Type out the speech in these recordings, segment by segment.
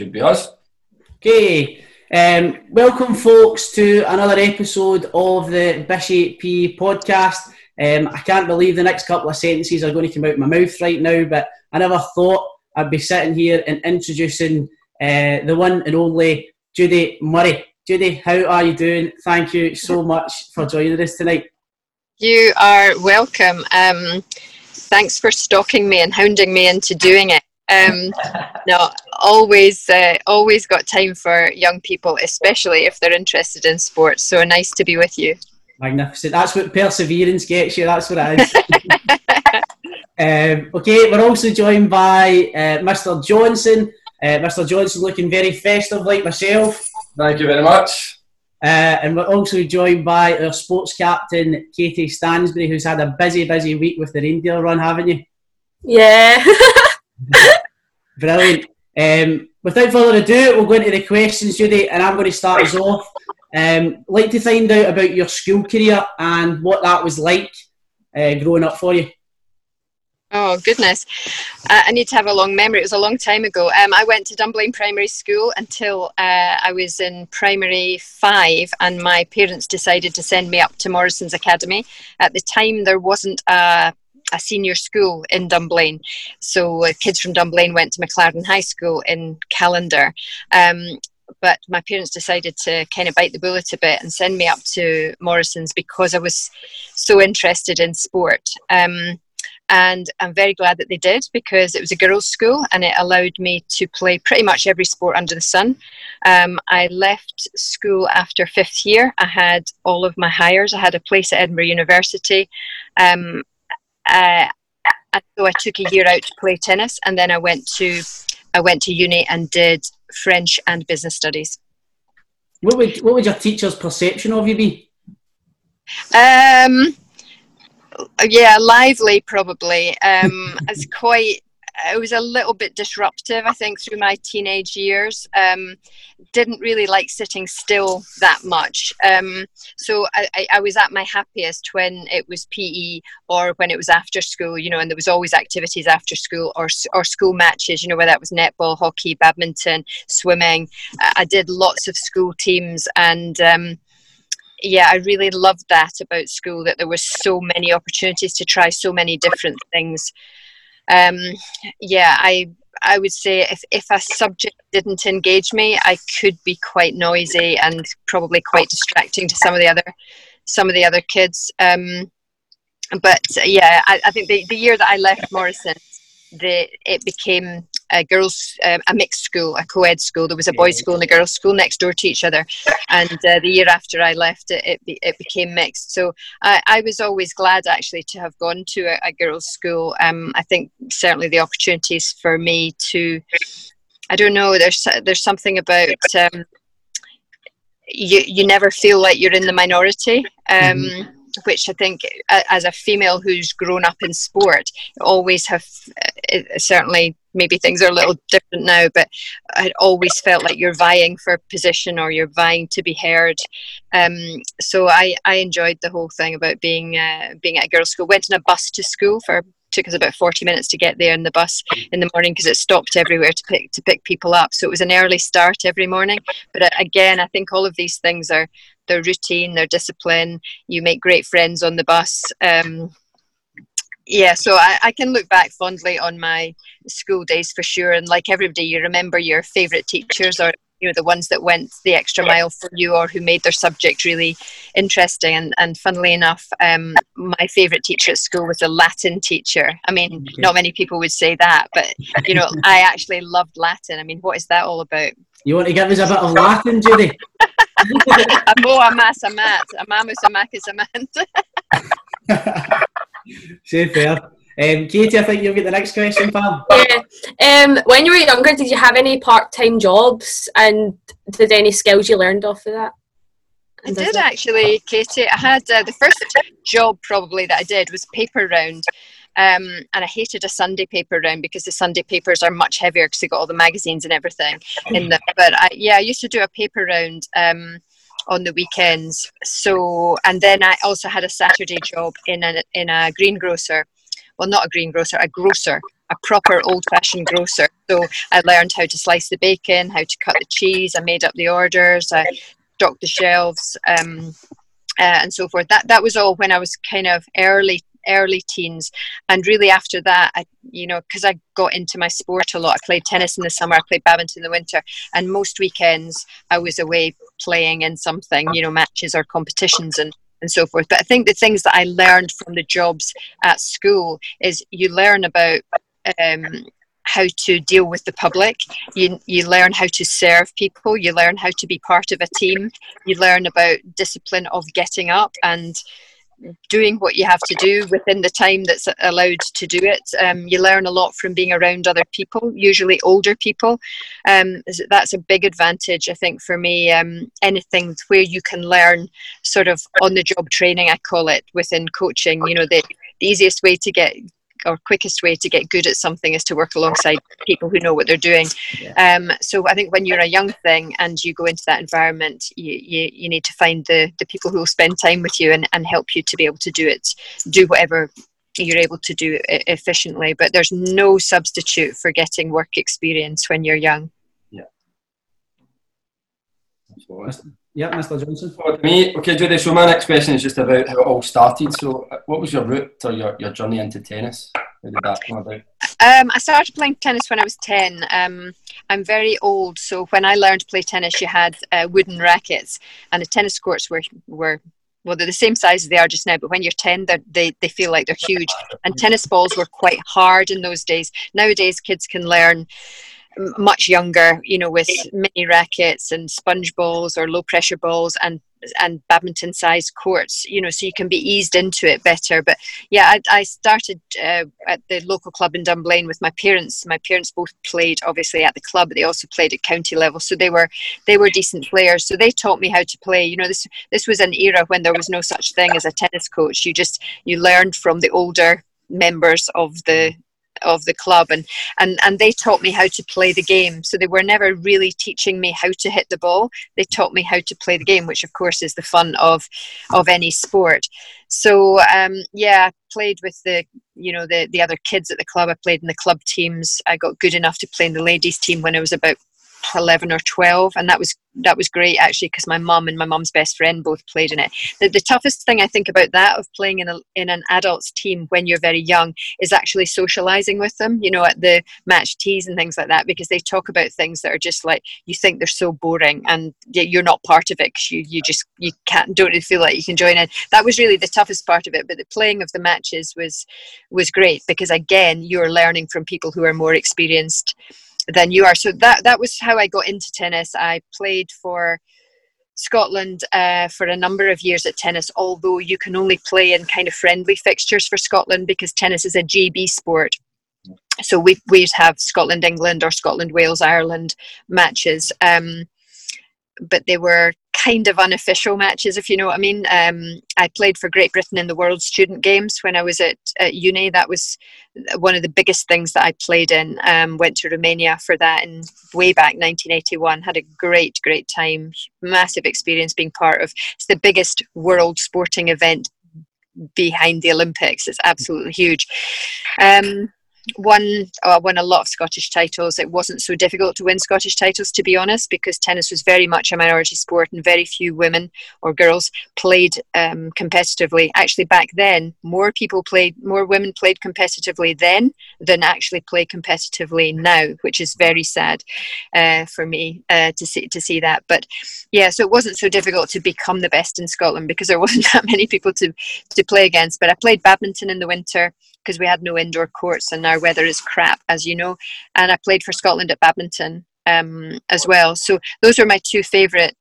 Should be us. Okay. Um, welcome, folks, to another episode of the Bishy P podcast. Um, I can't believe the next couple of sentences are going to come out of my mouth right now, but I never thought I'd be sitting here and introducing uh, the one and only Judy Murray. Judy, how are you doing? Thank you so much for joining us tonight. You are welcome. Um, thanks for stalking me and hounding me into doing it. Um, no, always, uh, always got time for young people, especially if they're interested in sports. So nice to be with you. Magnificent. That's what perseverance gets you. That's what it is. um, okay, we're also joined by uh, Mr. Johnson. Uh, Mr. Johnson looking very festive like myself. Thank you very much. Uh, and we're also joined by our sports captain, Katie Stansbury, who's had a busy, busy week with the reindeer run, haven't you? Yeah. Brilliant. Um, without further ado, we'll go into the questions, Judy, and I'm going to start us off. Um, like to find out about your school career and what that was like uh, growing up for you. Oh goodness, uh, I need to have a long memory. It was a long time ago. Um, I went to Dunblane Primary School until uh, I was in primary five, and my parents decided to send me up to Morrison's Academy. At the time, there wasn't a a senior school in Dunblane. So uh, kids from Dunblane went to McLaren High School in Callander. Um, but my parents decided to kind of bite the bullet a bit and send me up to Morrison's because I was so interested in sport. Um, and I'm very glad that they did because it was a girls' school and it allowed me to play pretty much every sport under the sun. Um, I left school after fifth year. I had all of my Highers. I had a place at Edinburgh University. Um, uh, so I took a year out to play tennis, and then I went to I went to uni and did French and business studies. What would what would your teacher's perception of you be? Um, yeah, lively probably. Um, it's quite. It was a little bit disruptive, I think, through my teenage years. Um, didn't really like sitting still that much. Um, so I, I, I, was at my happiest when it was PE or when it was after school, you know, and there was always activities after school or, or school matches, you know, whether that was netball, hockey, badminton, swimming. I did lots of school teams and um, yeah, I really loved that about school that there were so many opportunities to try so many different things. Um, yeah, I I would say if, if a subject didn't engage me, I could be quite noisy and probably quite distracting to some of the other some of the other kids. Um, but yeah, I, I think the, the year that I left Morrison, the it became a girls um, a mixed school a co-ed school. There was a boys school and a girls school next door to each other. And uh, the year after i left it it, it became mixed. So I, I was always glad actually to have gone to a, a girls school. Um, i think certainly the opportunities for me to i don't know there's there's something about um, you you never feel like you're in the minority um, mm-hmm. which I think, as a female who's grown up in sport, always have uh, certainly maybe things are a little different now, but I always felt like you're vying for position or you're vying to be heard. Um, so I, I enjoyed the whole thing about being uh, being at a girls' school. Went in a bus to school for took us about 40 minutes to get there in the bus in the morning because it stopped everywhere to pick to pick people up so it was an early start every morning but uh, again i think all of these things are their routine, their discipline. You make great friends on the bus. Um, yeah, so I, I, can look back fondly on my school days for sure. And like everybody, you remember your favourite teachers or you know the ones that went the extra mile for you or who made their subject really interesting. And and funnily enough, um, my favourite teacher at school was a Latin teacher. I mean, not many people would say that, but you know, I actually loved Latin. I mean, what is that all about? You want to give us a bit of Latin, Judy? Amo amas amat, amamus amatis amant. Say fair. Um, Katie, I think you'll get the next question, pal. Yeah. Um, when you were younger, did you have any part-time jobs, and did any skills you learned off of that? I did actually, Katie. I had uh, the first job probably that I did was paper round. Um, and I hated a Sunday paper round because the Sunday papers are much heavier because they got all the magazines and everything in them. But I, yeah, I used to do a paper round um, on the weekends. So, and then I also had a Saturday job in a in a greengrocer. Well, not a greengrocer, a grocer, a proper old fashioned grocer. So I learned how to slice the bacon, how to cut the cheese. I made up the orders. I stocked the shelves. Um, uh, and so forth. That that was all when I was kind of early early teens and really after that i you know because i got into my sport a lot i played tennis in the summer i played badminton in the winter and most weekends i was away playing in something you know matches or competitions and and so forth but i think the things that i learned from the jobs at school is you learn about um, how to deal with the public. You, you learn how to serve people. You learn how to be part of a team. You learn about discipline of getting up and doing what you have to do within the time that's allowed to do it. Um, you learn a lot from being around other people, usually older people. Um, that's a big advantage, I think, for me. Um, anything where you can learn sort of on the job training, I call it, within coaching. You know, the, the easiest way to get or quickest way to get good at something is to work alongside people who know what they're doing. Yeah. Um, so I think when you're a young thing and you go into that environment, you, you, you need to find the, the people who will spend time with you and, and help you to be able to do it, do whatever you're able to do efficiently. But there's no substitute for getting work experience when you're young. Yeah. Yeah, Mr. Johnson. For me, okay, Judy. So my next question is just about how it all started. So, uh, what was your route or your, your journey into tennis? How did that come about? Um, I started playing tennis when I was ten. Um, I'm very old, so when I learned to play tennis, you had uh, wooden rackets, and the tennis courts were were well, they're the same size as they are just now, but when you're 10, they, they feel like they're huge. And tennis balls were quite hard in those days. Nowadays, kids can learn much younger, you know, with mini rackets and sponge balls or low pressure balls and and badminton sized courts, you know, so you can be eased into it better. But yeah, I, I started uh, at the local club in Dunblane with my parents. My parents both played obviously at the club, but they also played at county level, so they were they were decent players. So they taught me how to play. You know, this this was an era when there was no such thing as a tennis coach. You just you learned from the older members of the of the club and and and they taught me how to play the game. So they were never really teaching me how to hit the ball. They taught me how to play the game which of course is the fun of of any sport. So um, yeah I played with the you know the the other kids at the club. I played in the club teams. I got good enough to play in the ladies team when i was about 11 or 12 and that was that was great actually because my mum and my mum's best friend both played in it. The, the toughest thing i think about that of playing in, a, in an adults team when you're very young is actually socializing with them you know at the match teas and things like that because they talk about things that are just like you think they're so boring and you're not part of it because you, you just you can't don't really feel like you can join in. That was really the toughest part of it but the playing of the matches was was great because again you're learning from people who are more experienced than you are. So that that was how I got into tennis. I played for Scotland uh, for a number of years at tennis, although you can only play in kind of friendly fixtures for Scotland because tennis is a GB sport. So we we'd have Scotland England or Scotland Wales Ireland matches. Um, but they were kind of unofficial matches, if you know what I mean. Um, I played for Great Britain in the World Student Games when I was at, at uni. That was one of the biggest things that I played in. Um, went to Romania for that in way back 1981. Had a great, great time. Massive experience being part of. It's the biggest world sporting event behind the Olympics. It's absolutely huge. Um, won uh, won a lot of Scottish titles. It wasn't so difficult to win Scottish titles, to be honest, because tennis was very much a minority sport, and very few women or girls played um, competitively. Actually, back then, more people played, more women played competitively then than actually play competitively now, which is very sad uh, for me uh, to see to see that. But yeah, so it wasn't so difficult to become the best in Scotland because there wasn't that many people to to play against. But I played badminton in the winter because we had no indoor courts and our weather is crap, as you know. And I played for Scotland at badminton um, as well. So those were my two favourite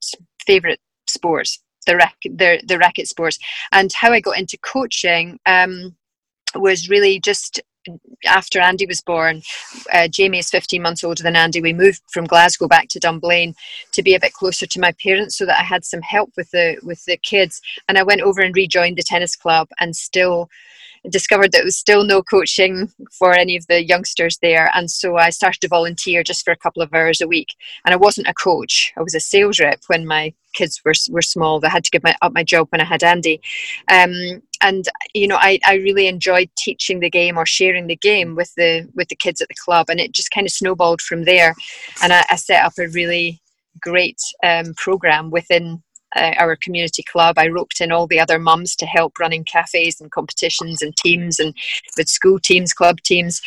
favourite sports, the racket, the, the racket sports. And how I got into coaching um, was really just after Andy was born, uh, Jamie is 15 months older than Andy. We moved from Glasgow back to Dunblane to be a bit closer to my parents, so that I had some help with the with the kids. And I went over and rejoined the tennis club, and still discovered that there was still no coaching for any of the youngsters there. And so I started to volunteer just for a couple of hours a week. And I wasn't a coach, I was a sales rep when my kids were, were small. I had to give my, up my job when I had Andy. Um, and you know I, I really enjoyed teaching the game or sharing the game with the with the kids at the club and it just kind of snowballed from there and I, I set up a really great um, program within uh, our community club. I roped in all the other mums to help running cafes and competitions and teams and with school teams, club teams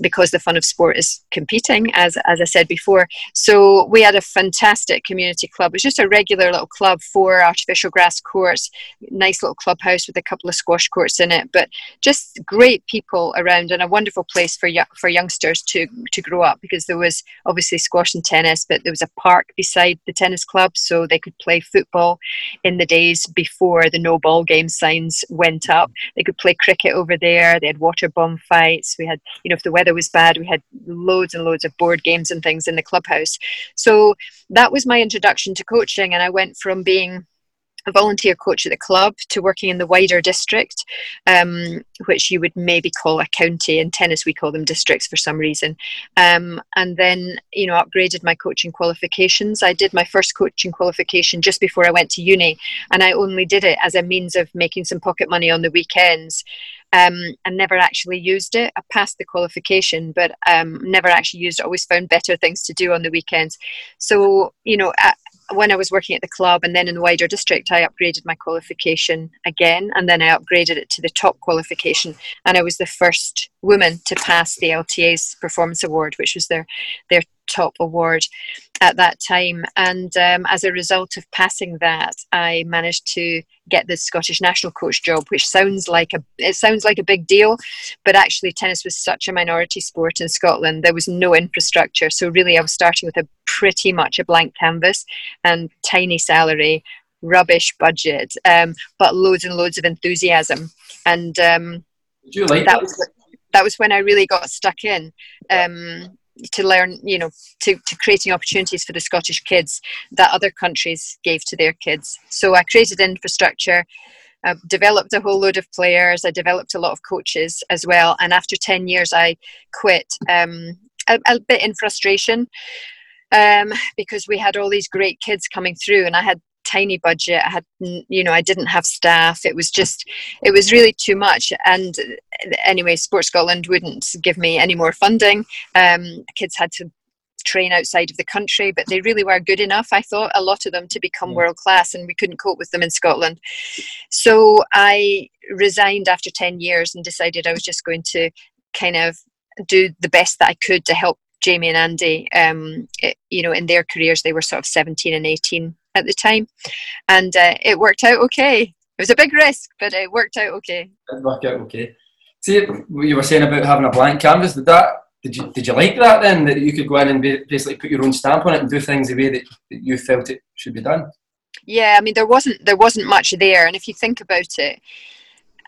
because the fun of sport is competing, as, as I said before. So we had a fantastic community club. It was just a regular little club, four artificial grass courts, nice little clubhouse with a couple of squash courts in it, but just great people around and a wonderful place for for youngsters to to grow up because there was obviously squash and tennis, but there was a park beside the tennis club, so they could play football in the days before the no ball game signs went up. They could play cricket over there. They had water bomb fights. We had, you know, if the weather was bad, we had loads and loads of board games and things in the clubhouse. So that was my introduction to coaching, and I went from being a volunteer coach at the club to working in the wider district, um, which you would maybe call a county. In tennis, we call them districts for some reason. Um, and then, you know, upgraded my coaching qualifications. I did my first coaching qualification just before I went to uni, and I only did it as a means of making some pocket money on the weekends um, and never actually used it. I passed the qualification, but um, never actually used it. Always found better things to do on the weekends. So, you know, when I was working at the club and then in the wider district, I upgraded my qualification again, and then I upgraded it to the top qualification, and I was the first woman to pass the LTA's Performance Award, which was their their top award at that time. And um, as a result of passing that, I managed to get the Scottish national coach job, which sounds like a it sounds like a big deal, but actually tennis was such a minority sport in Scotland. There was no infrastructure, so really I was starting with a pretty much a blank canvas and tiny salary, rubbish budget, um, but loads and loads of enthusiasm. And um, like that was that was when I really got stuck in. Um, to learn, you know, to, to creating opportunities for the Scottish kids that other countries gave to their kids. So I created infrastructure, I developed a whole load of players, I developed a lot of coaches as well. And after 10 years, I quit um, a, a bit in frustration um, because we had all these great kids coming through and I had tiny budget. I had you know i didn't have staff. It was just it was really too much. And anyway sport scotland wouldn't give me any more funding. Um, kids had to train outside of the country but they really were good enough i thought a lot of them to become world class and we couldn't cope with them in scotland. So i resigned after 10 years and decided i was just going to kind of do the best that i could to help Jamie and Andy, um, it, you know, in their careers, they were sort of 17 and 18 at the time, and uh, it worked out okay. It was a big risk, but it worked out okay. It worked out okay. See what you were saying about having a blank canvas. Did that? Did you did you like that then? That you could go in and basically put your own stamp on it and do things the way that, that you felt it should be done. Yeah, I mean there wasn't there wasn't much there, and if you think about it,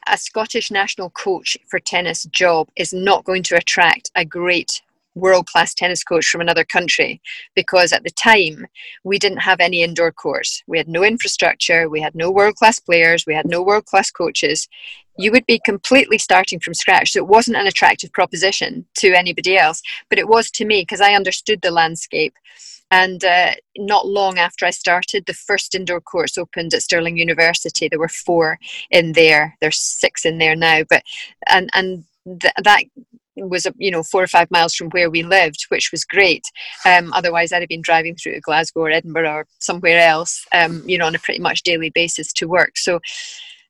a Scottish national coach for tennis job is not going to attract a great world class tennis coach from another country because at the time we didn't have any indoor courts. We had no infrastructure, we had no world class players, we had no world class coaches. You would be completely starting from scratch. So it wasn't an attractive proposition to anybody else, but it was to me because I understood the landscape. And uh, not long after I started, the first indoor course opened at Stirling University. There were four in there. There's six in there now, but and and th- that was you know four or five miles from where we lived, which was great. Um, otherwise, I'd have been driving through to Glasgow or Edinburgh or somewhere else, um, you know, on a pretty much daily basis to work. So.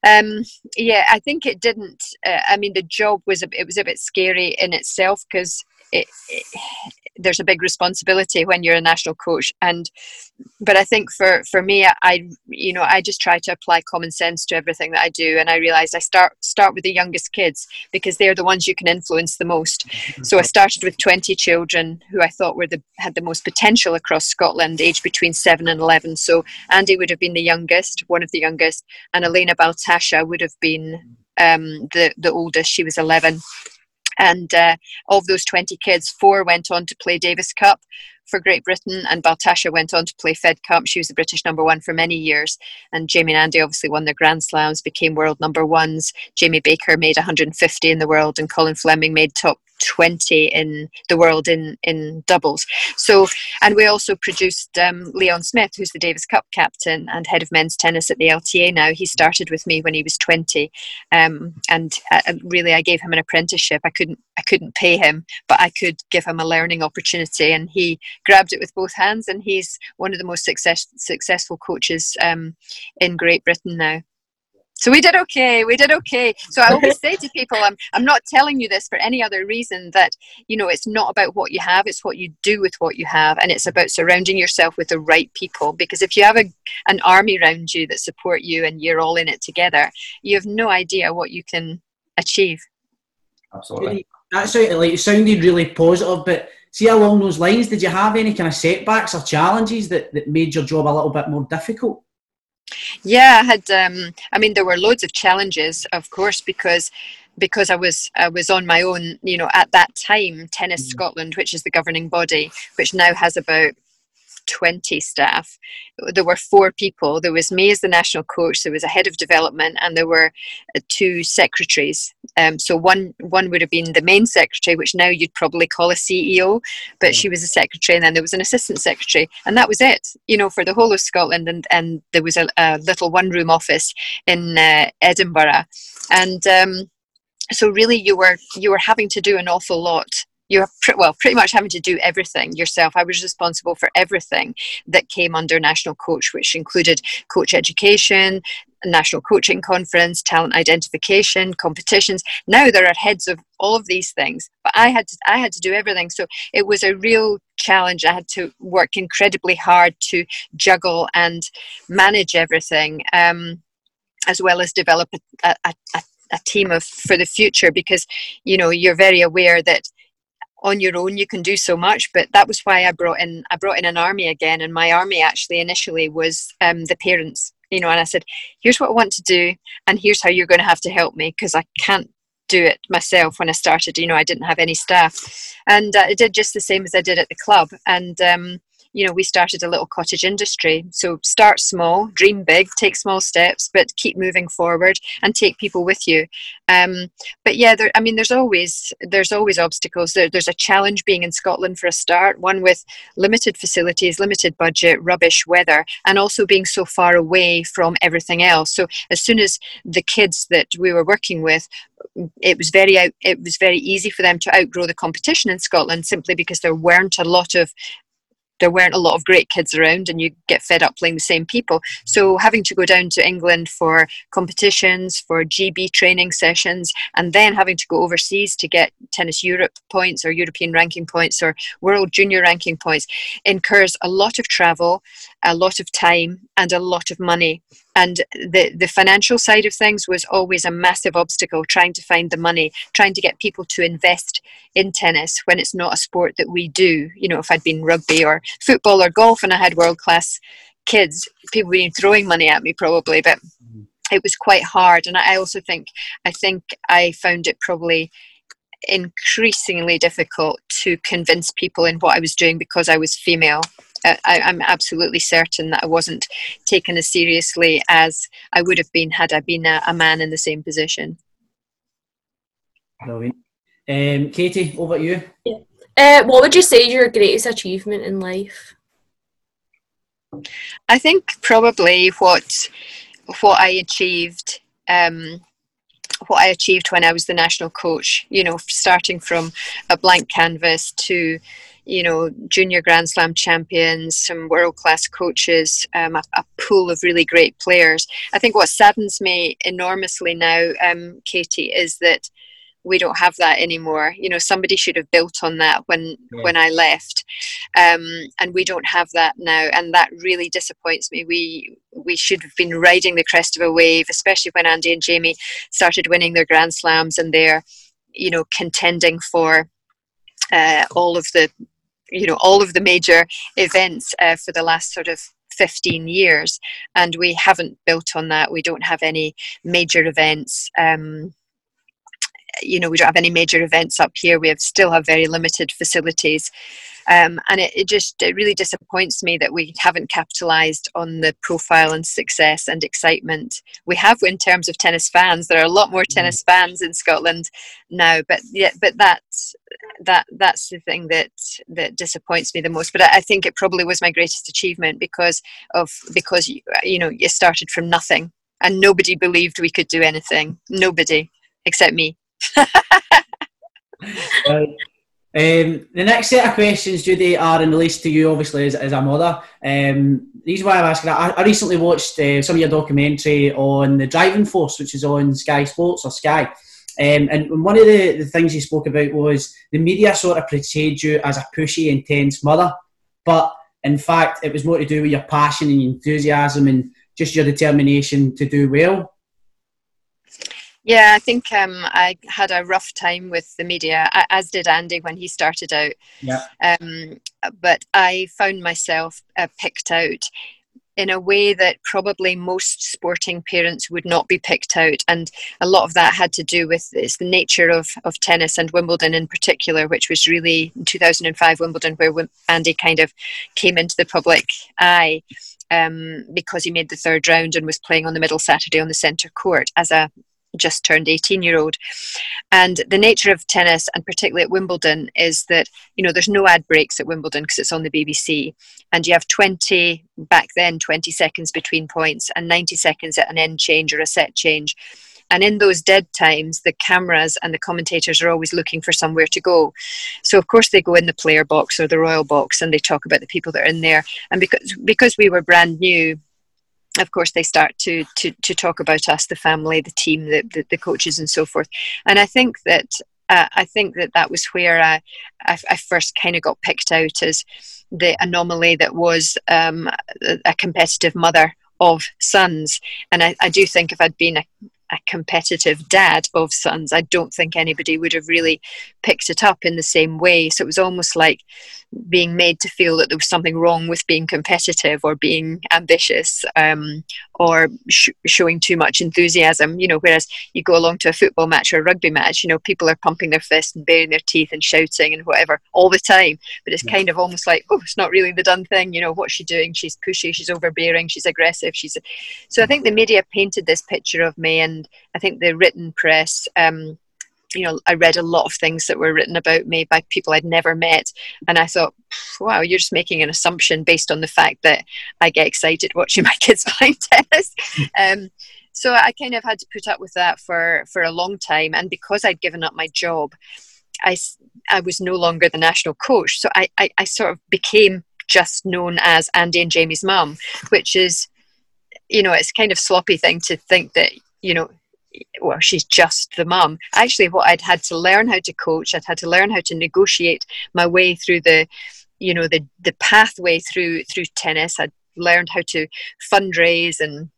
Um, yeah, I think it didn't. Uh, I mean, the job was a, it was a bit scary in itself because it, it, there's a big responsibility when you're a national coach. And but i think for for me i you know i just try to apply common sense to everything that i do. And i realized i start start with the youngest kids because they're the ones you can influence the most. So i started with 20 children who i thought were the had the most potential across scotland aged between 7 and 11 so andy would have been the youngest one of the youngest and elena baltacha would have been um, the the oldest. She was 11 and uh, of those 20 kids, four went on to play Davis Cup, for Great Britain, and Baltacha went on to play Fed Cup. She was the British number one for many years, and Jamie and Andy obviously won their Grand Slams, became world number ones. Jamie Baker made 150 in the world, and Colin Fleming made top 20 in the world in, in doubles. So, and we also produced um, Leon Smith, who's the Davis Cup captain and head of men's tennis at the LTA now. He started with me when he was 20, um, and uh, really I gave him an apprenticeship. I couldn't I couldn't pay him, but I could give him a learning opportunity, and he grabbed it with both hands. And he's one of the most success, successful coaches um, in Great Britain now. So we did okay. We did okay. So I always say to people, I'm, I'm not telling you this for any other reason that, you know, it's not about what you have, it's what you do with what you have. And it's about surrounding yourself with the right people. Because if you have a, an army around you that support you and you're all in it together, you have no idea what you can achieve. Absolutely. That sounded like it sounded really positive, but see along those lines, did you have any kind of setbacks or challenges that, that made your job a little bit more difficult? Yeah, I had. Um, I mean, there were loads of challenges, of course, because because I was I was on my own. You know, at that time, Tennis mm. Scotland, which is the governing body, which now has about 20 staff. There were four people. There was me as the national coach, there was a head of development, and there were uh, two secretaries. Um, so one one would have been the main secretary, which now you'd probably call a CEO, but mm. she was a secretary, and then there was an assistant secretary, and that was it. You know, for the whole of Scotland, and and there was a, a little one room office in uh, Edinburgh, and. Um, so really you were you were having to do an awful lot you're pre- well pretty much having to do everything yourself. I was responsible for everything that came under national coach which included coach education national coaching conference talent identification competitions. Now there are heads of all of these things but i had to i had to do everything. So it was a real challenge. I had to work incredibly hard to juggle and manage everything um, as well as develop a, a, a, a team of for the future because you know you're very aware that on your own you can do so much but that was why i brought in i brought in an army again and my army actually initially was um, the parents you know and i said here's what i want to do and here's how you're going to have to help me because i can't do it myself when i started you know i didn't have any staff. And uh, i did just the same as i did at the club and um, you know, we started a little cottage industry. So start small, dream big, take small steps, but keep moving forward and take people with you. Um, but yeah, there, I mean, there's always there's always obstacles. There, there's a challenge being in Scotland for a start. One with limited facilities, limited budget, rubbish weather, and also being so far away from everything else. So as soon as the kids that we were working with it was very out, it was very easy for them to outgrow the competition in Scotland simply because there weren't a lot of there weren't a lot of great kids around and you get fed up playing the same people. So having to go down to England for competitions, for GB training sessions, and then having to go overseas to get Tennis Europe points or European ranking points or World Junior ranking points incurs a lot of travel, a lot of time, and a lot of money. And the the financial side of things was always a massive obstacle trying to find the money trying to get people to invest in tennis when it's not a sport that we do. You know if i'd been rugby or football or golf and i had world class kids people would be throwing money at me probably but it was quite hard. And i also think i think i found it probably increasingly difficult to convince people in what i was doing because i was female I, am absolutely certain that I wasn't taken as seriously as I would have been had I been a, a man in the same position. Brilliant. Um, Katie, over to you. Yeah. Uh, what would you say is your greatest achievement in life? I think probably what what I achieved um, what I achieved when I was the national coach. You know, starting from a blank canvas to you know, junior Grand Slam champions, some world class coaches, um, a, a, pool of really great players. I think what saddens me enormously now, um, Katie, is that we don't have that anymore. You know, somebody should have built on that when yeah. when I left, um, and we don't have that now, and that really disappoints me. We we should have been riding the crest of a wave, especially when Andy and Jamie started winning their Grand Slams and they're, you know, contending for uh, all of the you know all of the major events uh, for the last sort of 15 years. And we haven't built on that. We don't have any major events um, you know we don't have any major events up here. We have still have very limited facilities. Um, and it, it, just it really disappoints me that we haven't capitalized on the profile and success and excitement we have in terms of tennis fans. There are a lot more mm. tennis fans in scotland now but yeah but that's that that's the thing that that disappoints me the most. But I, I think it probably was my greatest achievement because of because you know you started from nothing and nobody believed we could do anything. Nobody except me Um, the next set of questions, Judy, are in relation to you, obviously, as, as a mother. Um, the reason why I'm asking that, I, I recently watched uh, some of your documentary on the driving force, which is on Sky Sports or Sky. Um, and one of the, the things you spoke about was the media sort of portrayed you as a pushy, intense mother. But in fact, it was more to do with your passion and enthusiasm and just your determination to do well. Yeah, I think um, I had a rough time with the media, as did Andy when he started out. Yeah. Um, but I found myself uh, picked out in a way that probably most sporting parents would not be picked out. And a lot of that had to do with it's the nature of, of tennis and Wimbledon in particular, which was really in 2005 Wimbledon, where Andy kind of came into the public eye. Um, because he made the third round and was playing on the middle Saturday on the centre court as a just turned 18 year old. And the nature of tennis, and particularly at Wimbledon, is that, you know, there's no ad breaks at Wimbledon because it's on the BBC. And you have 20, back then, 20 seconds between points and 90 seconds at an end change or a set change. And in those dead times, the cameras and the commentators are always looking for somewhere to go. So of course they go in the player box or the royal box and they talk about the people that are in there. And because because we were brand new, of course they start to to to talk about us the family the team the, the, the coaches and so forth. And i think that uh, i think that that was where i i, I first kind of got picked out as the anomaly that was um, a, competitive mother of sons. And I, I do think if i'd been a, a competitive dad of sons, I don't think anybody would have really picked it up in the same way. So it was almost like being made to feel that there was something wrong with being competitive or being ambitious um, or sh- showing too much enthusiasm. You know, whereas you go along to a football match or a rugby match, you know, people are pumping their fists and baring their teeth and shouting and whatever all the time. But it's yeah. kind of almost like, oh, it's not really the done thing. You know, what's she doing? She's pushy, she's overbearing, she's aggressive. She's so I think the media painted this picture of me, and I think the written press. Um, you know, I read a lot of things that were written about me by people I'd never met. And I thought, wow, you're just making an assumption based on the fact that I get excited watching my kids playing tennis. Um, so I kind of had to put up with that for, for a long time. And because I'd given up my job, I, I was no longer the national coach. So I, I, I sort of became just known as Andy and Jamie's mum, which is, you know, it's kind of sloppy thing to think that, you know, well, she's just the mum. Actually, what I'd had to learn how to coach, I'd had to learn how to negotiate my way through the, you know, the the pathway through through tennis. I'd learned how to fundraise and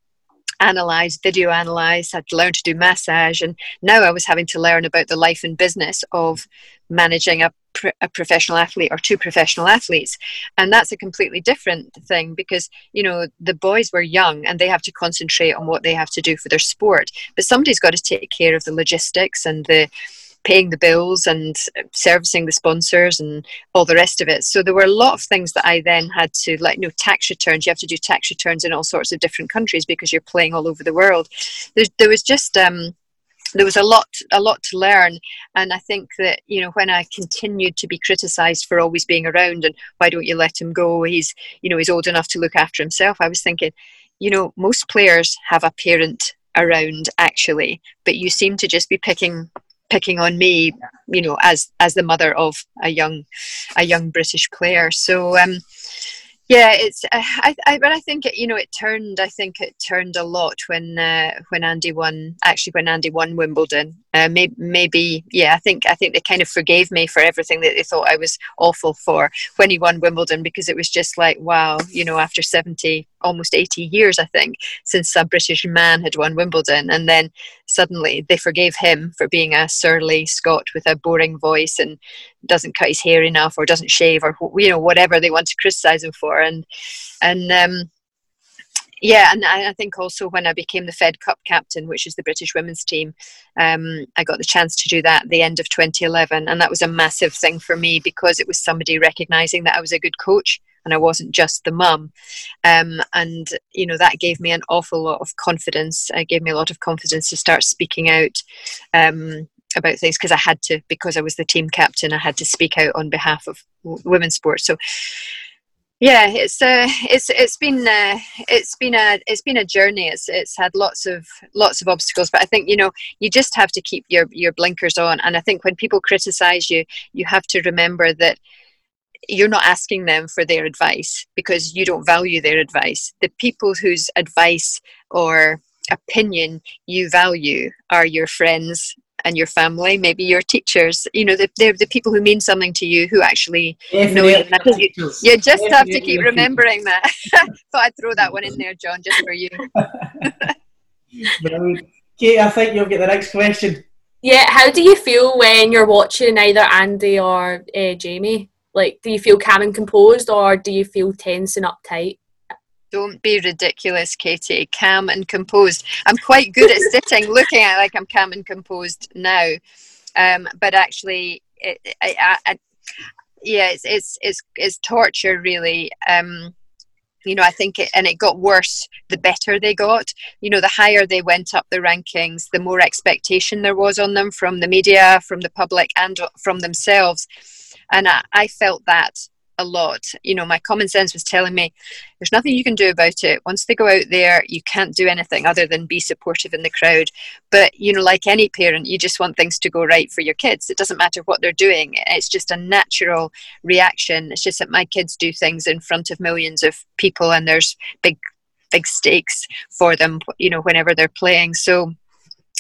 analyze, video analyze. I'd learned to do massage, and now I was having to learn about the life and business of managing a a professional athlete or two professional athletes and that's a completely different thing because you know the boys were young and they have to concentrate on what they have to do for their sport but somebody's got to take care of the logistics and the paying the bills and servicing the sponsors and all the rest of it. So there were a lot of things that I then had to like, you know, tax returns. You have to do tax returns in all sorts of different countries because you're playing all over the world. There, there was just um, there was a lot a lot to learn. And i think that you know when i continued to be criticized for always being around and why don't you let him go? He's you know he's old enough to look after himself. I was thinking you know most players have a parent around actually but you seem to just be picking picking on me you know as as the mother of a young a young british player. So um yeah it's uh, I, I but i think it you know it turned i think it turned a lot when uh, when andy won actually when andy won wimbledon. Uh, maybe, maybe yeah i think i think they kind of forgave me for everything that they thought i was awful for when he won wimbledon because it was just like wow you know after 70 almost 80 years i think since a british man had won wimbledon. And then suddenly they forgave him for being a surly scot with a boring voice and doesn't cut his hair enough or doesn't shave or you know whatever they want to criticize him for. And and um yeah, and I, I think also when I became the Fed Cup captain, which is the British women's team, um, I got the chance to do that at the end of 2011, and that was a massive thing for me because it was somebody recognizing that I was a good coach and I wasn't just the mum. Um, and you know that gave me an awful lot of confidence. It gave me a lot of confidence to start speaking out. Um, about things because I had to because I was the team captain I had to speak out on behalf of w- women's sports so yeah it's uh, it's it's been uh, it's been a it's been a journey it's it's had lots of lots of obstacles but i think you know you just have to keep your your blinkers on and i think when people criticize you you have to remember that you're not asking them for their advice because you don't value their advice the people whose advice or opinion you value are your friends and your family, maybe your teachers, you know, they're the people who mean something to you who actually know you. You, you just Definitely have to keep remembering that. Thought I'd throw that one in there, John, just for you. Kate, I think you'll get the next question. Yeah, how do you feel when you're watching either Andy or uh, Jamie? Like, do you feel calm and composed, or do you feel tense and uptight? Don't be ridiculous, Katie. Calm and composed. I'm quite good at sitting, looking at like I'm calm and composed now, um, but actually, it, I, I, yeah, it's, it's it's it's torture really. Um, you know, I think it, and it got worse the better they got. You know, the higher they went up the rankings, the more expectation there was on them from the media, from the public, and from themselves. And I, I felt that a lot. You know, my common sense was telling me there's nothing you can do about it. Once they go out there, you can't do anything other than be supportive in the crowd. But, you know, like any parent, you just want things to go right for your kids. It doesn't matter what they're doing, it's just a natural reaction. It's just that my kids do things in front of millions of people and there's big, big stakes for them, you know, whenever they're playing. So,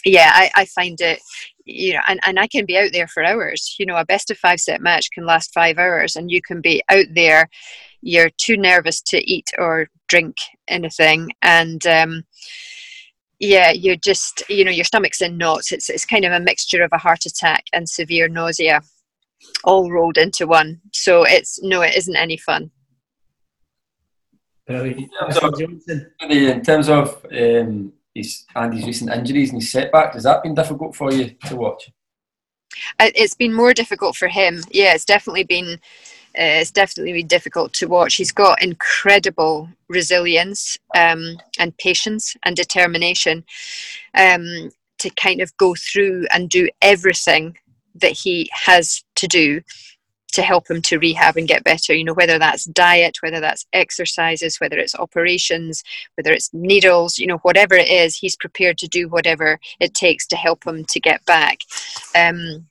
yeah, I, I find it you know, and, and I can be out there for hours. You know, a best of five set match can last five hours, and you can be out there. You're too nervous to eat or drink anything, and um, yeah, you're just, you know, your stomach's in knots. It's it's kind of a mixture of a heart attack and severe nausea, all rolled into one. So it's no, it isn't any fun. In terms of, in terms of um, his Andy's recent injuries and his setbacks. Has that been difficult for you to watch? It's been more difficult for him. Yeah, it's definitely been. Uh, it's definitely been difficult to watch. He's got incredible resilience um, and patience and determination um, to kind of go through and do everything that he has to do to help him to rehab and get better you know whether that's diet whether that's exercises whether it's operations whether it's needles you know whatever it is he's prepared to do whatever it takes to help him to get back. Um,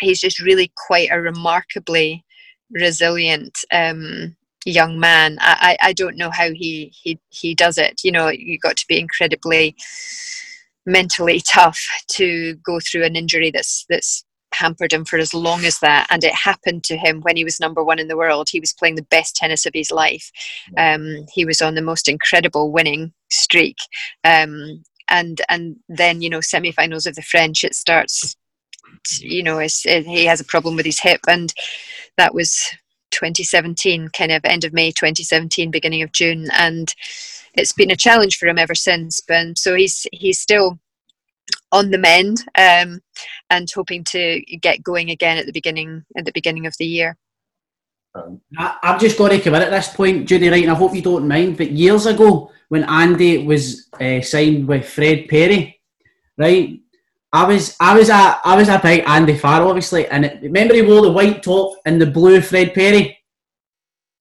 he's just really quite a remarkably resilient um, young man. I, I don't know how he he he does it. You know you've got to be incredibly mentally tough to go through an injury that's that's hampered him for as long as that. And it happened to him when he was number one in the world. He was playing the best tennis of his life. Um, he was on the most incredible winning streak. Um, and and then you know semi-finals of the French, it starts. You know, it, he has a problem with his hip, and that was 2017, kind of end of May 2017, beginning of June, and it's been a challenge for him ever since. But so he's he's still on the mend um, and hoping to get going again at the beginning at the beginning of the year. I, am just going to come in at this point, Judy, right, and I hope you don't mind. But years ago, when Andy was uh, signed with Fred Perry, right, I was I was a I was a big Andy fan, obviously, and it, remember he wore the white top and the blue Fred Perry.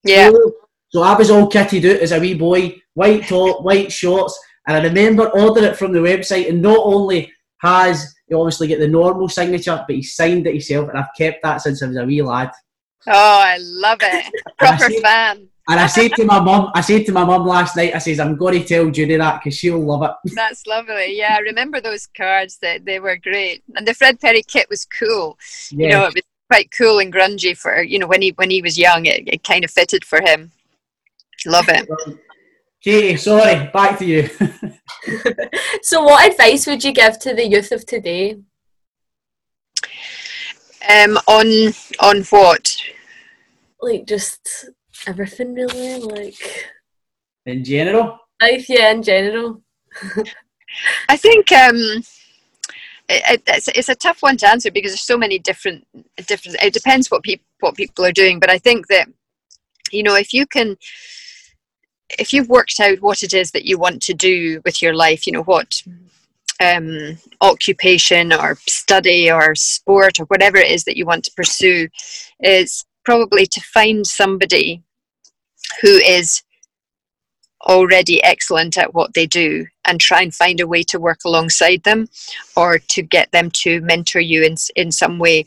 Yeah. So I was all kitted out as a wee boy, white top, white shorts, and I remember ordering it from the website, and not only has he obviously get the normal signature, but he signed it himself, and I've kept that since I was a wee lad. Oh, I love it! Proper fan. And I said to my mum, I said to my mum last night, I says, I'm going to tell Judy that because she'll love it. That's lovely. Yeah, I remember those cards. That they were great, and the Fred Perry kit was cool. Yeah. You know, it was quite cool and grungy for you know when he when he was young. It, it kind of fitted for him. Love it. Katie, sorry, back to you. so, what advice would you give to the youth of today? Um, on on what? Like just everything, really. Like in general. life, yeah, in general. I think um, it, it's, it's a tough one to answer because there's so many different different. It depends what people what people are doing, but I think that you know if you can if you've worked out what it is that you want to do with your life, you know what um, occupation or study or sport or whatever it is that you want to pursue, is probably to find somebody who is already excellent at what they do and try and find a way to work alongside them or to get them to mentor you in, in some way.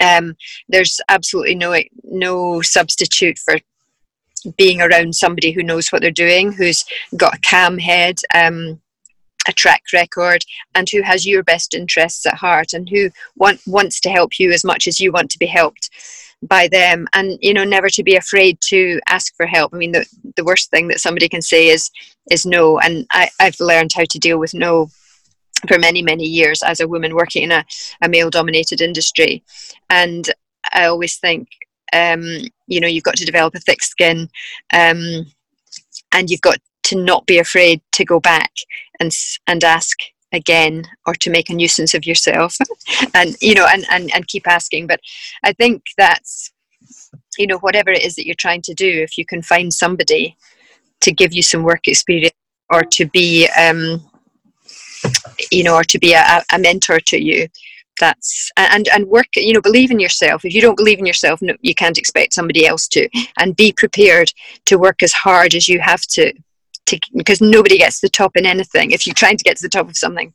Um, there's absolutely no no substitute for being around somebody who knows what they're doing who's got a calm head um, a track record and who has your best interests at heart and who want, wants to help you as much as you want to be helped by them. And you know never to be afraid to ask for help. I mean the, the worst thing that somebody can say is is no. And I, i've learned how to deal with no for many many years as a woman working in a, a male dominated industry. And i always think um, you know you've got to develop a thick skin um, and you've got to not be afraid to go back and and ask again or to make a nuisance of yourself. And you know and, and and keep asking. But i think that's you know whatever it is that you're trying to do if you can find somebody to give you some work experience or to be um you know or to be a, a mentor to you that's and and work you know believe in yourself. If you don't believe in yourself no, you can't expect somebody else to. And be prepared to work as hard as you have to to because nobody gets to the top in anything. If you're trying to get to the top of something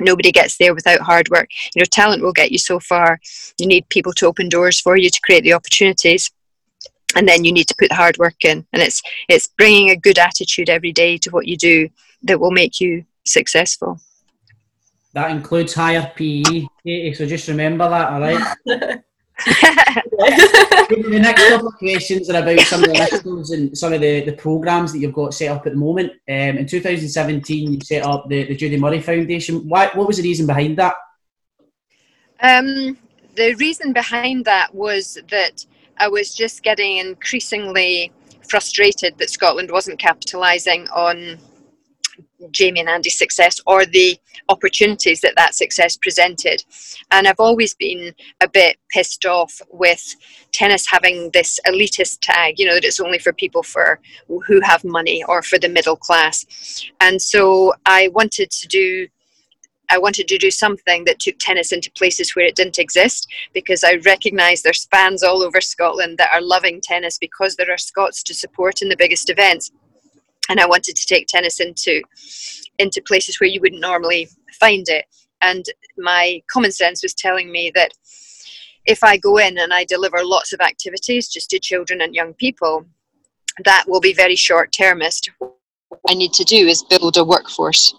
nobody gets there without hard work. You know talent will get you so far. You need people to open doors for you to create the opportunities. And then you need to put the hard work in. And it's it's bringing a good attitude every day to what you do that will make you successful that includes higher PE, Katie, so just remember that, all right? the next couple of questions are about some of the initiatives and some of the, the programs that you've got set up at the moment. Um, in 2017, you set up the, the Judy Murray Foundation. Why, what was the reason behind that? Um, the reason behind that was that I was just getting increasingly frustrated that Scotland wasn't capitalising on Jamie and Andy's success or the opportunities that that success presented. And I've always been a bit pissed off with tennis having this elitist tag, you know, that it's only for people for who have money or for the middle class. And so I wanted to do I wanted to do something that took tennis into places where it didn't exist because I recognise there's fans all over Scotland that are loving tennis because there are Scots to support in the biggest events and I wanted to take tennis into into places where you wouldn't normally find it. And my common sense was telling me that if I go in and I deliver lots of activities just to children and young people, that will be very short termist. What I need to do is build a workforce.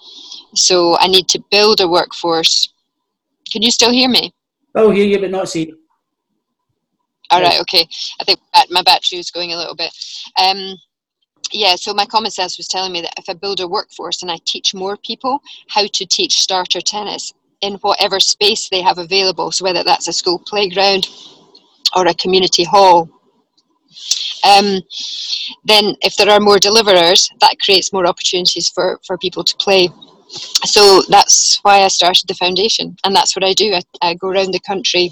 So I need to build a workforce. Can you still hear me? Oh, hear you, but not see. All right, okay. I think my battery is going a little bit. Um, yeah, so my common sense was telling me that if I build a workforce and I teach more people how to teach starter tennis in whatever space they have available, so whether that's a school playground or a community hall, um, then if there are more deliverers, that creates more opportunities for, for people to play. So that's why I started the foundation, and that's what I do. I, I go around the country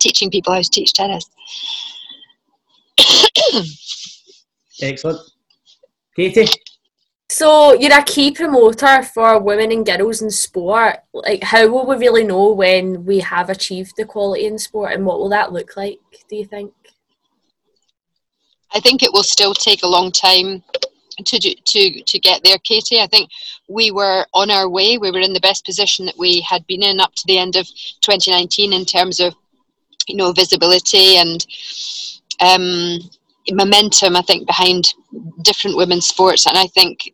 teaching people how to teach tennis. Excellent. Katie? So you're a key promoter for women and girls in sport. Like, how will we really know when we have achieved equality in sport, and what will that look like? Do you think? I think it will still take a long time to do, to to get there, Katie. I think we were on our way. We were in the best position that we had been in up to the end of 2019 in terms of you know visibility and um, momentum, I think, behind different women's sports. And I think,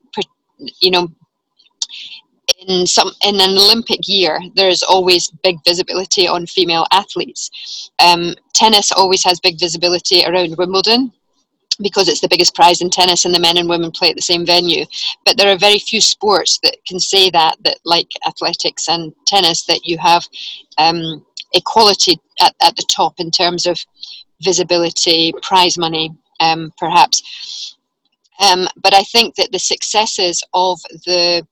you know, in some in an Olympic year, there's always big visibility on female athletes. Um, tennis always has big visibility around Wimbledon because it's the biggest prize in tennis and the men and women play at the same venue. But there are very few sports that can say that, that like athletics and tennis, that you have um, equality at, at the top in terms of visibility, prize money, um, perhaps. Um, but I think that the successes of the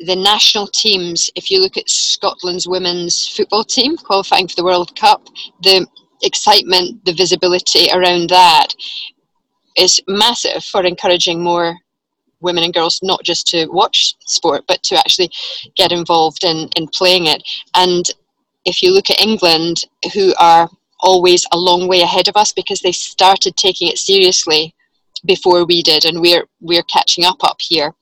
the national teams, if you look at Scotland's women's football team qualifying for the World Cup, the excitement, the visibility around that is massive for encouraging more women and girls not just to watch sport but to actually get involved in, in playing it. And if you look at England, who are always a long way ahead of us because they started taking it seriously before we did, and we're we're catching up up here.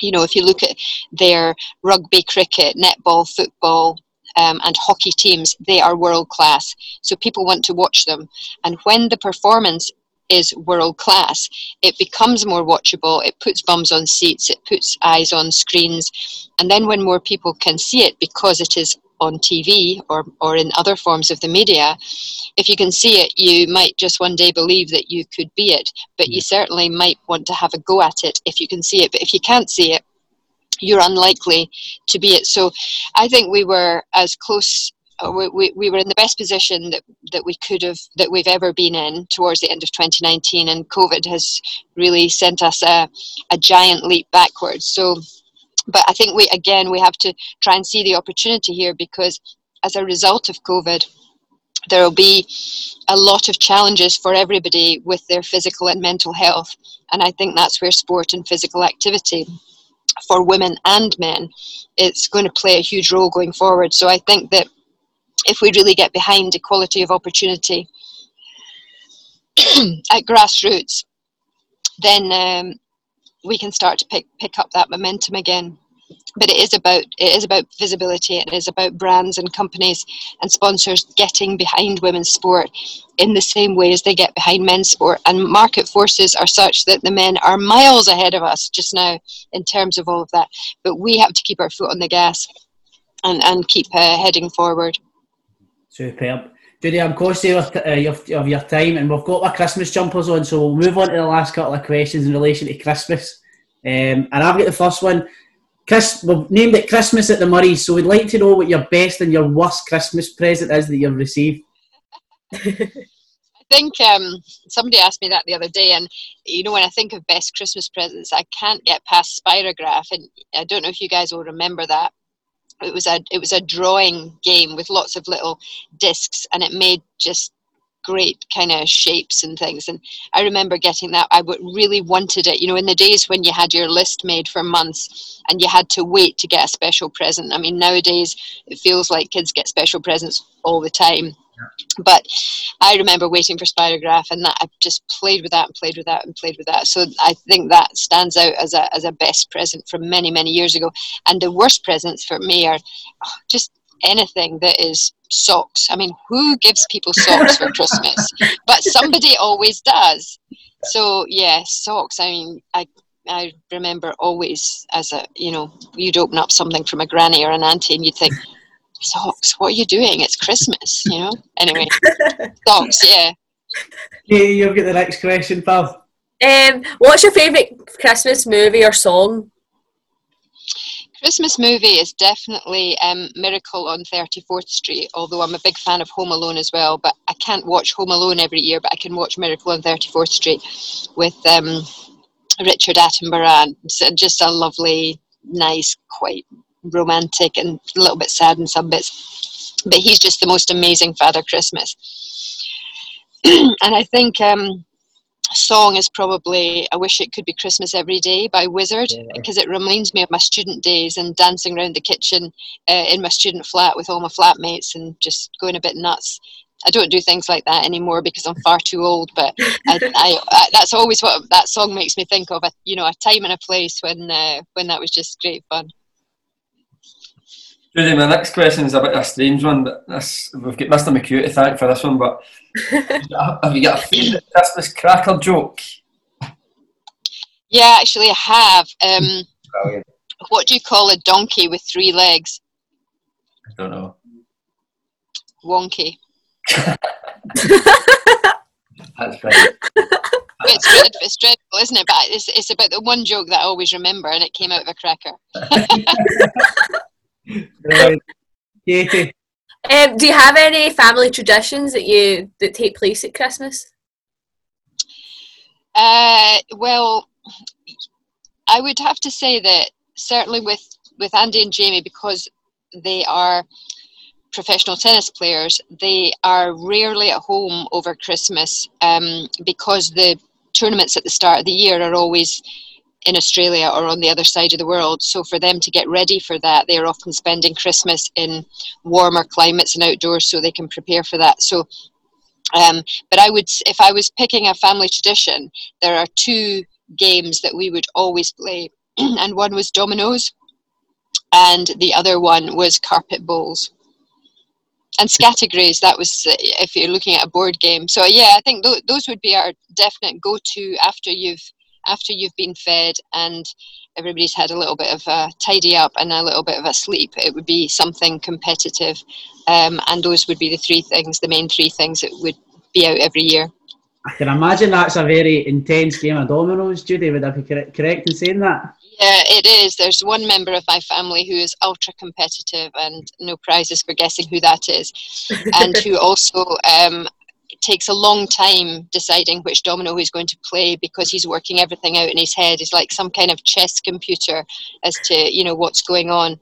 You know, if you look at their rugby, cricket, netball, football, um, and hockey teams, they are world class. So people want to watch them. And when the performance is world class, it becomes more watchable. It puts bums on seats. It puts eyes on screens. And then when more people can see it because it is on TV or, or in other forms of the media, if you can see it, you might just one day believe that you could be it. But you certainly might want to have a go at it if you can see it. But if you can't see it, you're unlikely to be it. So I think we were as close. Uh, we, we, we were in the best position that, that we could have that we've ever been in towards the end of 2019 and covid has really sent us a, a giant leap backwards so but I think we again we have to try and see the opportunity here because as a result of COVID, there will be a lot of challenges for everybody with their physical and mental health, and I think that's where sport and physical activity for women and men it's going to play a huge role going forward. So I think that if we really get behind equality of opportunity at grassroots, then um, we can start to pick pick up that momentum again. But it is about it is about visibility it is about brands and companies and sponsors getting behind women's sport in the same way as they get behind men's sport. And market forces are such that the men are miles ahead of us just now in terms of all of that. But we have to keep our foot on the gas and, and keep uh, heading forward. Superb Judy, I'm conscious of, uh, of your time, and we've got our Christmas jumpers on, so we'll move on to the last couple of questions in relation to Christmas. Um, and I've got the first one. Chris, we've named it Christmas at the Murrays, so we'd like to know what your best and your worst Christmas present is that you've received. I think um, somebody asked me that the other day, and you know, when I think of best Christmas presents, I can't get past Spirograph, and I don't know if you guys will remember that. It was a it was a drawing game with lots of little discs, and it made just great kind of shapes and things. And I remember getting that. I really wanted it. You know, in the days when you had your list made for months and you had to wait to get a special present. I mean, nowadays it feels like kids get special presents all the time. But I remember waiting for Spirograph, and that I just played with that and played with that and played with that. So I think that stands out as a as a best present from many many years ago. And the worst presents for me are oh, just anything that is socks. I mean, who gives people socks for Christmas? But somebody always does. So yeah, socks. I mean, I I remember always as a you know you'd open up something from a granny or an auntie and you'd think socks. What are you doing? It's Christmas, you know. Anyway, socks. Yeah. Yeah, you'll get the next question, pal. Um, what's your favourite Christmas movie or song? Christmas movie is definitely um, Miracle on 34th Street, although I'm a big fan of Home Alone as well. But I can't watch Home Alone every year, but I can watch Miracle on 34th Street with um, Richard Attenborough. It's just a lovely, nice, quite romantic and a little bit sad in some bits. But he's just the most amazing Father Christmas. and I think um, song is probably I Wish It Could Be Christmas Every Day by Wizzard because yeah. it reminds me of my student days and dancing around the kitchen uh, in my student flat with all my flatmates and just going a bit nuts. I don't do things like that anymore because I'm far too old, but I, I, I, that's always what that song makes me think of. A, you know, a time and a place when uh, when that was just great fun. Judy, my next question is a bit of a strange one. But this, we've got Mr. McHugh to thank for this one, but have you got a favourite Christmas cracker joke? Yeah, actually, I have. Um, what do you call a donkey with three legs? I don't know. Wonky. That's right. It's, dreadful, it's dreadful, isn't it? But it's, it's about the one joke that I always remember, and it came out of a cracker. right. Katie. Um, do you have any family traditions that you that take place at Christmas? Uh, well, I would have to say that certainly with with Andy and Jamie because they are professional tennis players, they are rarely at home over Christmas um, because the tournaments at the start of the year are always in Australia or on the other side of the world. So for them to get ready for that, they are often spending Christmas in warmer climates and outdoors so they can prepare for that. So, um, but I would, if I was picking a family tradition, there are two games that we would always play, and one was dominoes, and the other one was carpet bowls and Scattergories that was if you're looking at a board game so yeah i think th- those would be our definite go-to after you've after you've been fed and everybody's had a little bit of a tidy up and a little bit of a sleep it would be something competitive um, and those would be the three things the main three things that would be out every year I can imagine that's a very intense game of dominoes, Judy. Would I be correct in saying that? Yeah, it is. There's one member of my family who is ultra competitive and no prizes for guessing who that is, and who also um, takes a long time deciding which domino he's going to play because he's working everything out in his head. He's like some kind of chess computer as to you know what's going on,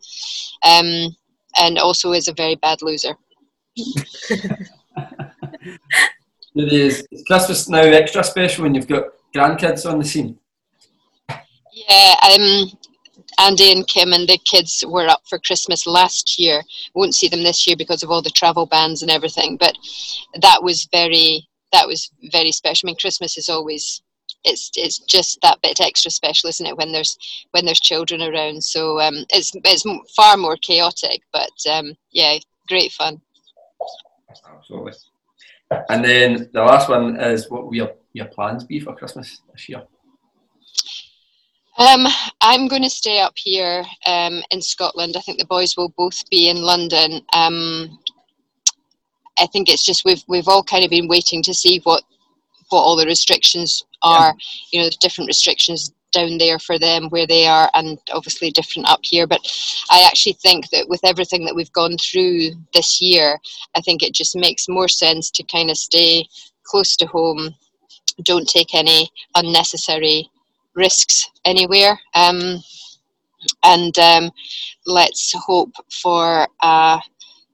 um, and also is a very bad loser. it is Christmas now extra special when you've got grandkids on the scene. Yeah, um, Andy and Kim and the kids were up for Christmas last year. Won't see them this year because of all the travel bans and everything. But that was very that was very special. I mean, Christmas is always it's it's just that bit extra special, isn't it? When there's when there's children around. So um, it's it's far more chaotic, but um, yeah, great fun. Absolutely. And then the last one is what will your, your plans be for Christmas this year? Um, I'm going to stay up here um, in Scotland. I think the boys will both be in London. Um, I think it's just we've we've all kind of been waiting to see what what all the restrictions are. Yeah. You know, there's different restrictions down there for them where they are, and obviously different up here. But I actually think that with everything that we've gone through this year, I think it just makes more sense to kind of stay close to home. Don't take any unnecessary risks anywhere. Um, and um, let's hope for a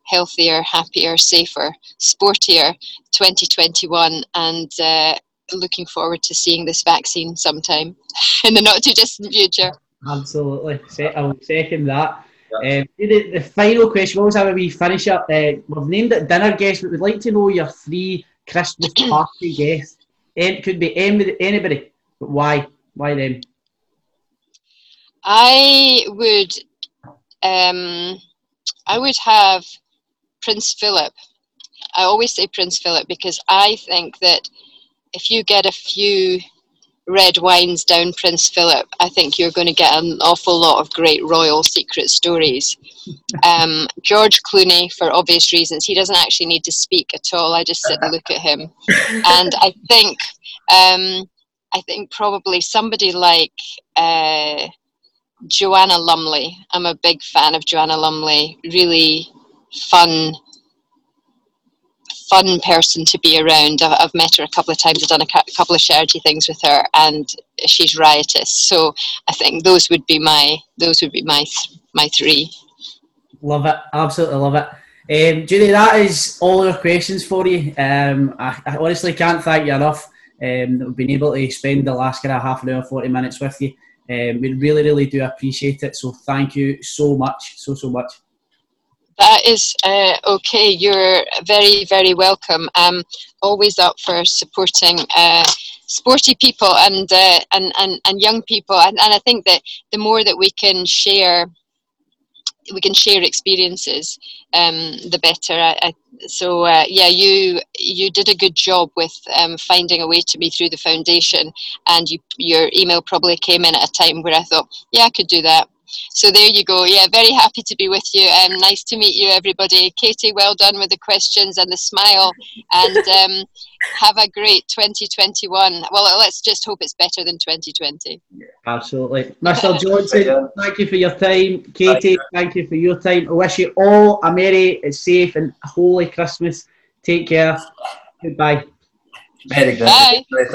healthier, happier, safer, sportier 2021 and uh, looking forward to seeing this vaccine sometime in the not too distant future. Absolutely. I will second that. Um, the, the, final question, we always have we finish up? Uh, we've named it dinner guests, but we'd like to know your three Christmas party guests. It could be anybody, anybody, but why? Why them? I would, um, I would have Prince Philip. I always say Prince Philip because I think that if you get a few red wines down Prince Philip, I think you're going to get an awful lot of great royal secret stories. Um, George Clooney, for obvious reasons, he doesn't actually need to speak at all. I just sit and look at him, and I think um, I think probably somebody like uh, Joanna Lumley. I'm a big fan of Joanna Lumley. Really fun, fun person to be around. I've, met her a couple of times. I've done a couple of charity things with her, and she's riotous. So I think those would be my those would be my my three. Love it, absolutely love it. Um, Judy, that is all our questions for you. Um, I, I honestly can't thank you enough um, that we've been able to spend the last kind of half an hour, 40 minutes with you. Um, we really, really do appreciate it. So thank you so much, so, so much. That is uh, okay. You're very, very welcome. I'm always up for supporting uh, sporty people and, uh, and, and, and young people. And, and I think that the more that we can share we can share experiences, um, the better. I, I, so uh, yeah, you you did a good job with um, finding a way to me through the foundation, and you, your email probably came in at a time where I thought, yeah, I could do that. So there you go. Yeah, very happy to be with you. Um, nice to meet you, everybody. Katie, well done with the questions and the smile. And um, have a great 2021. Well, let's just hope it's better than 2020. Absolutely. Mr. Johnson, thank you for your time. Katie, thank you for your time. I wish you all a merry, safe, and holy Christmas. Take care. Goodbye. Merry Christmas. Bye.